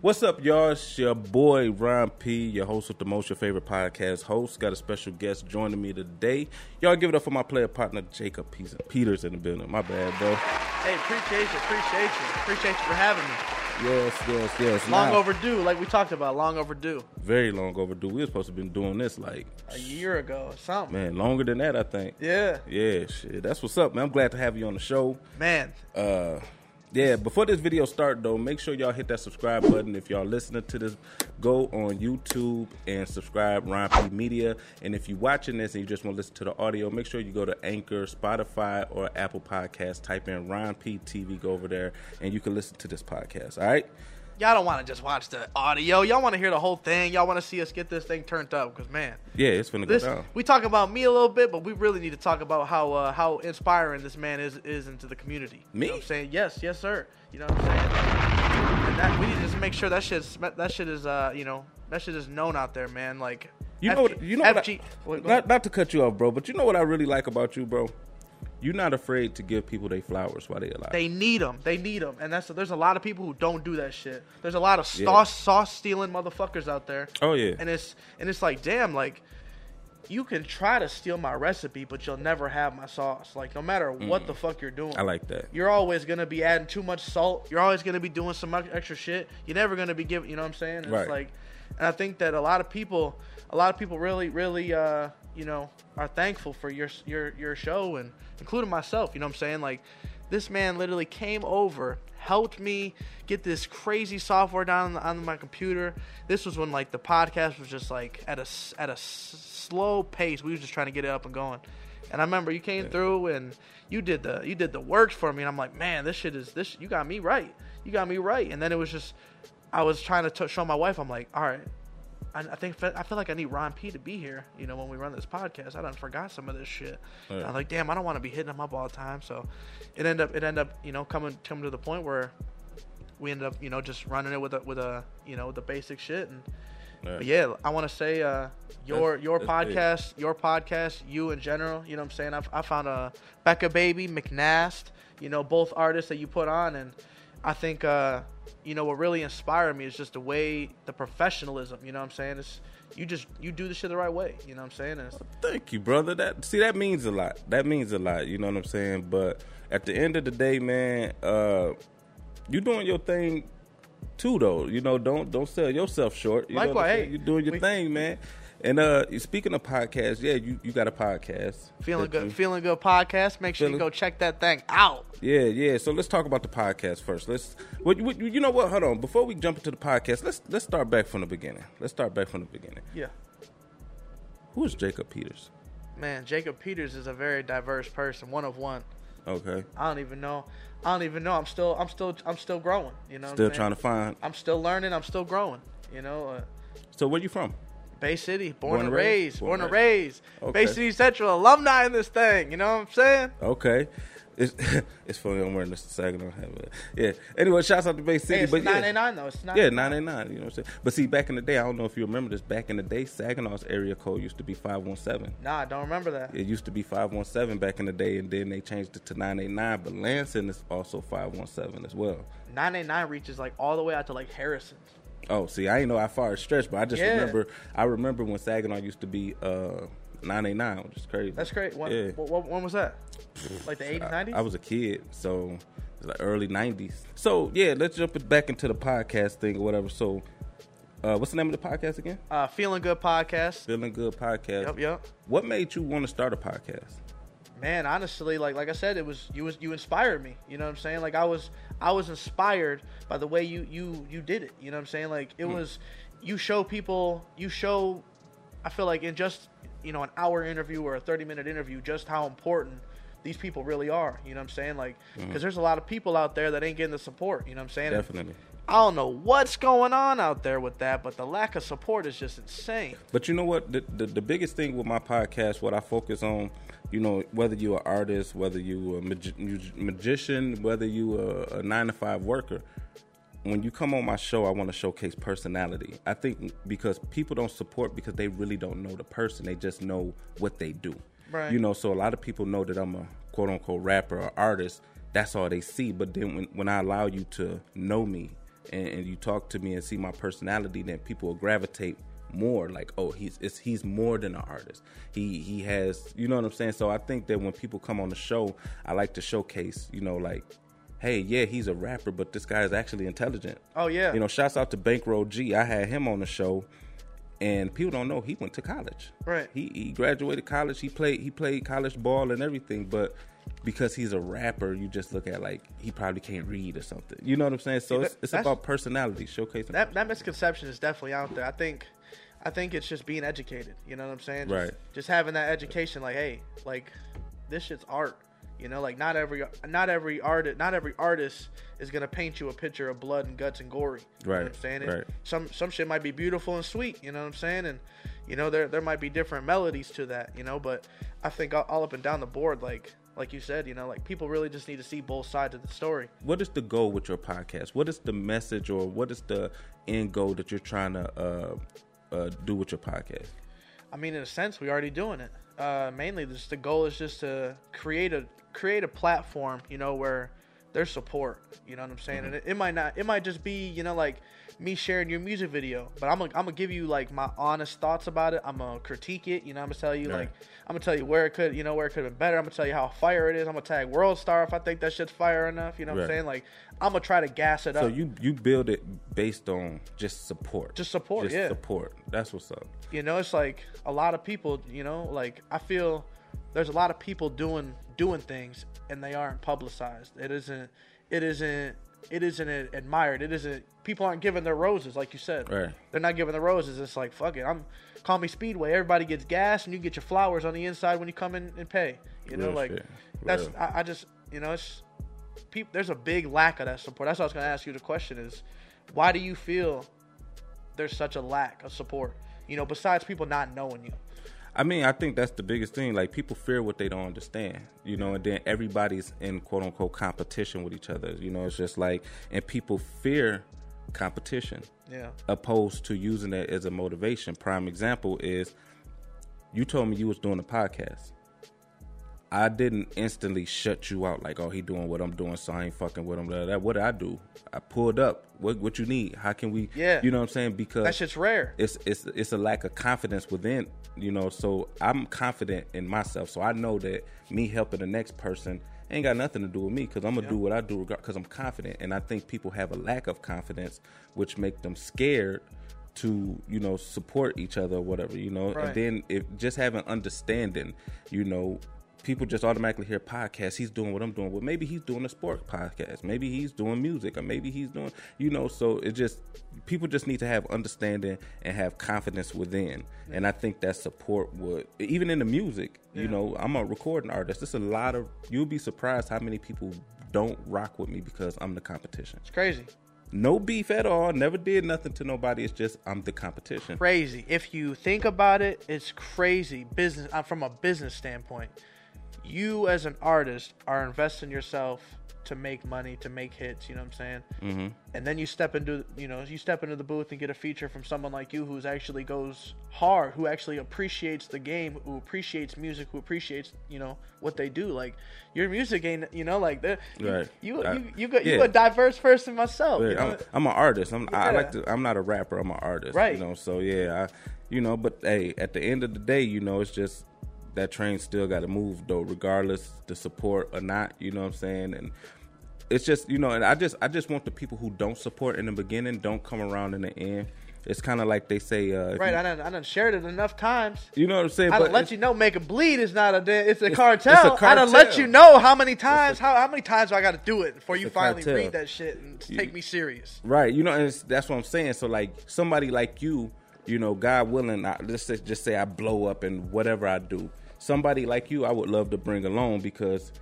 What's up, y'all? It's your boy Ron P, your host with the most your favorite podcast host. Got a special guest joining me today. Y'all give it up for my player partner Jacob Peters in the building. My bad, bro. Hey, appreciate you, appreciate you, appreciate you for having me. Yes, yes, yes. Long Now, overdue, like we talked about. Long overdue. Very long overdue. We were supposed to been doing this like A year ago, or something. man longer than that. I think. Yeah, Yeah, shit. That's what's up, man. I'm glad to have you on the show. man. Uh, yeah, before this video start though, make sure y'all hit that subscribe button. If y'all listening to this, go on YouTube and subscribe Ron P Media. And if you're watching this and you just want to listen to the audio, make sure you go to Anchor, Spotify, or Apple Podcasts. Type in Ron P TV, go over there, and you can listen to this podcast. All right. Y'all don't want to just watch the audio. Y'all want to hear the whole thing. Y'all want to see us get this thing turned up. Because man, Yeah, it's gonna go this down. we talk about me a little bit, but we really need to talk about how uh, how inspiring this man is is into the community. Me? You know I'm saying? Yes, yes, sir. You know what I'm saying? And that, we need to just make sure that shit's that shit is uh you know that shit is known out there, man. Like You know, FG what, you know what I- FG Wait, go not, not to cut you off, bro, but you know what I really like about you, bro. You're not afraid to give people their flowers while they alive. They need them. They need them, and that's there's a lot of people who don't do that shit. There's a lot of Yeah. sauce sauce stealing motherfuckers out there, oh yeah, and it's and it's like damn, like you can try to steal my recipe, but you'll never have my sauce. Like no matter what the fuck you're doing, I like that. You're always gonna be adding too much salt. You're always gonna be doing some extra shit. You're never gonna be giving. You know what I'm saying? And Right. It's like, and I think that a lot of people, a lot of people really, really, uh, you know, are thankful for your your your show and including myself. You know what I'm saying? Like, this man literally came over, helped me get this crazy software down on, on my computer. This was when like the podcast was just like at a at a s- slow pace. We were just trying to get it up and going. And I remember you came through and you did the you did the work for me, and I'm like, man, this shit is this. You got me right. You got me right. And then it was just, I was trying to t- show my wife. I'm like, all right, I, I think I feel like I need Ron P to be here. You know, when we run this podcast, I done forgot some of this shit. Right. I'm like, damn, I don't want to be hitting him up all the time. So it ended up it ended up you know coming coming to the point where we ended up you know just running it with a with a you know the basic shit and. But yeah, I want to say uh, your That's- your that's big. podcast, your podcast, you in general. You know what I'm saying? I've, I found a Becca Baby, McNast. You know, both artists that you put on, and I think uh, you know what really inspired me is just the way the professionalism. You know what I'm saying? It's you just you do the shit the right way. You know what I'm saying? Thank you, brother. That see that means a lot. That means a lot. You know what I'm saying? But at the end of the day, man, uh, you doing your thing too, though. You know, don't don't sell yourself short. You know what I'm Likewise, hey, you doing your we- thing, man. And uh, speaking of podcasts, yeah, you, you got a podcast. feeling good, you- feeling good podcast. Make sure you go check that thing out. Yeah, yeah. So let's talk about the podcast first. Let's. What, what, you know what? Hold on. Before we jump into the podcast, let's let's start back from the beginning. Let's start back from the beginning. Yeah. Who is Jacob Peters? Man, Jacob Peters is a very diverse person, one of one. Okay. I don't even know. I don't even know. I'm still, I'm still, I'm still growing. You know, Still trying to find. I'm still learning. I'm still growing. You know, uh, So where you from? Bay City, born, Born and raised, raised? born Born and and raised. Okay. Bay City Central alumni in this thing. You know what I'm saying? Okay. It's it's funny I'm wearing this Saginaw hat, but yeah. Anyway, shouts out to Bay City, Hey, it's but yeah, 989 though. It's 989. yeah, nine eight nine. You know what I'm saying? But see, back in the day, I don't know if you remember this. Back in the day, Saginaw's area code used to be five one seven. Nah, I don't remember that. It used to be five one seven back in the day, and then they changed it to nine eight nine. But Lansing is also five one seven as well. 989 reaches like all the way out to like Harrison. Oh, see, I didn't know how far it stretched, but I just Yeah. remember. I remember when Saginaw used to be uh, nine eight nine, which is crazy. That's great. When, Yeah. wh- wh- when was that? Like the 80s, I, 90s? I was a kid, so it was like early '90s. So yeah, let's jump it back into the podcast thing or whatever. So, uh, what's the name of the podcast again? uh, Feeling Good podcast. Feeling Good Podcast. Yep, yep. What made you want to start a podcast? Man honestly like like i said it was you was you inspired me you know what i'm saying? Like i was i was inspired by the way you you you did it you know what i'm saying? Like it hmm. was you show people you show i feel like in just you know an hour interview or a 30 minute interview just how important these people really are you know what i'm saying like mm. because there's a lot of people out there that ain't getting the support you know what i'm saying Definitely. i don't know what's going on out there with that but the lack of support is just insane But you know what? The, the the biggest thing with my podcast, what I focus on, you know, whether you're an artist, whether you're a magi- magician, whether you a, a nine to five worker, when you come on my show, I want to showcase personality. I think because people don't support because they really don't know the person; they just know what they do. Right. You know, so a lot of people know that I'm a quote unquote rapper or artist. That's all they see. But then when when I allow you to know me, and, and you talk to me and see my personality, then people will gravitate more like oh he's it's, he's more than an artist he he has you know what i'm saying so i think that when people come on the show i like to showcase you know like hey yeah he's a rapper but this guy is actually intelligent Oh yeah. you know shouts out to bankroll g i had him on the show and people don't know he went to college Right. he, he graduated college he played he played college ball and everything but because he's a rapper you just look at like he probably can't read or something you know what i'm saying so Yeah, it's, it's about personality showcasing that that misconception is definitely out there. I think I think it's just being educated. You know what I'm saying? Just, Right. Just having that education, like, hey, like this shit's art. You know, like not every not every artist not every artist is gonna paint you a picture of blood and guts and gory. You know Right, what I'm saying? Right. Some some shit might be beautiful and sweet. You know what I'm saying? And you know there there might be different melodies to that. You know, but I think all, all up and down the board, like like you said, you know, like people really just need to see both sides of the story. what is the goal with your podcast? What is the message or what is the end goal that you're trying to uh, uh, do with your podcast? I mean, in a sense, we're already doing it. Uh, mainly, the goal is just to create a create a platform, you know, where there's support. You know what I'm saying? Mm-hmm. And it, it might not, it might just be, you know, like me sharing your music video, but I'm gonna, I'm gonna give you like my honest thoughts about it. I'm gonna critique it. You know, I'm gonna tell you Right. like, I'm gonna tell you where it could, you know, where it could have been better. I'm gonna tell you how fire it is. I'm gonna tag World Star if I think that shit's fire enough. You know what I'm saying? Like, I'm gonna try to gas it So up. So you you build it based on just support, Just support, just yeah. support. That's what's up. you know it's like a lot of people you know like i feel there's a lot of people doing doing things and they aren't publicized. It isn't it isn't it isn't admired. It isn't people aren't giving their roses like you said. Right. they're not giving the roses. It's like fuck it. I'm call me speedway. Everybody gets gas and you get your flowers on the inside when you come in and pay. You know Real like shit. that's I, I just you know it's people there's a big lack of that support. That's what i was going to ask you the question is why do you feel there's such a lack of support? You know besides people not knowing you I mean, I think that's the biggest thing. Like people fear what they don't understand, you know, and then everybody's in quote unquote competition with each other. You know, it's just like, and people fear competition yeah opposed to using it as a motivation. Prime example is you told me you was doing a podcast. I didn't instantly shut you out like, oh, he doing what I'm doing, so I ain't fucking with him. Blah, blah. What did I do? I pulled up. What what you need? How can we? Yeah. You know what I'm saying? Because that shit's rare it's it's it's a lack of confidence within you know so i'm confident in myself so i know that me helping the next person ain't got nothing to do with me because i'm gonna do what i do because i'm confident and i think people have a lack of confidence which make them scared to you know support each other or whatever you know Right. and then if just having understanding you know people just automatically hear podcast he's doing what i'm doing. Well maybe he's doing a sport podcast. Maybe he's doing music or maybe he's doing you know so it just people just need to have understanding and have confidence within. And i think that support would even in the music you know i'm a recording artist. There's a lot of you'll be surprised how many people don't rock with me because i'm the competition. It's crazy. No beef at all. Never did nothing to nobody. It's just i'm the competition. Crazy. If you think about it it's crazy business I'm from a business standpoint you as an artist are investing yourself to make money to make hits you know what i'm saying mm-hmm. and then you step into you know you step into the booth and get a feature from someone like you who's actually goes hard who actually appreciates the game who appreciates music who appreciates you know what they do like your music ain't you know like the Right. you I- you you, got, you yeah. a diverse person myself you know? I'm, I'm an artist. I'm, I like to. I'm not a rapper. I'm an artist. Right. You know. So yeah, I, you know. But hey, at the end of the day, you know, it's just that train still got to move though, regardless the support or not. You know what I'm saying? And it's just you know, and I just I just want the people who don't support in the beginning don't come around in the end. It's kind of like they say, uh, right You, I done, I done shared it enough times you know what I'm saying? I done let you know make a bleed is not a it's a It's- cartel. it's a I done let you know how many times how, how many times do I got to do it before you finally cartel. read that shit and take me serious. Right. You know, and it's, that's what I'm saying. So like somebody like you, you know, God willing, I, let's just say I blow up and whatever I do. Somebody like you, I would love to bring along because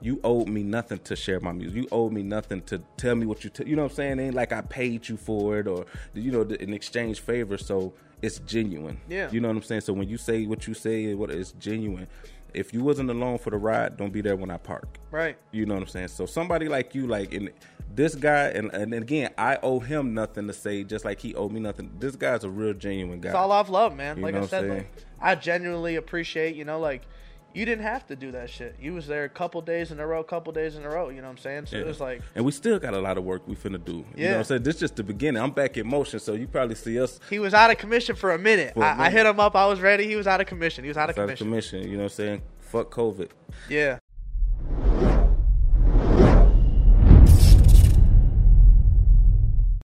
you owed me nothing to share my music. You owed me nothing to tell me what you. T- you know what I'm saying? It ain't like I paid you for it or you know in exchange favor. So it's genuine. Yeah. You know what I'm saying? So when you say what you say, what it's genuine. If you wasn't alone for the ride, don't be there when I park. Right. You know what I'm saying? So somebody like you, like in this guy, and and again, I owe him nothing to say, just like he owed me nothing. This guy's a real genuine guy. It's all off love, man. You like I said, like. I genuinely appreciate, you know, like you didn't have to do that shit. You was there a couple days in a row, a couple days in a row. You know what I'm saying? So Yeah. it was like, and we still got a lot of work we finna do. You know what I'm saying? This is just the beginning. I'm back in motion, so you probably see us he was out of commission for a minute. For a I, I minute. hit him up. I was ready. He was out of commission. He was out of commission. out of commission. You know what I'm saying? Fuck COVID. Yeah.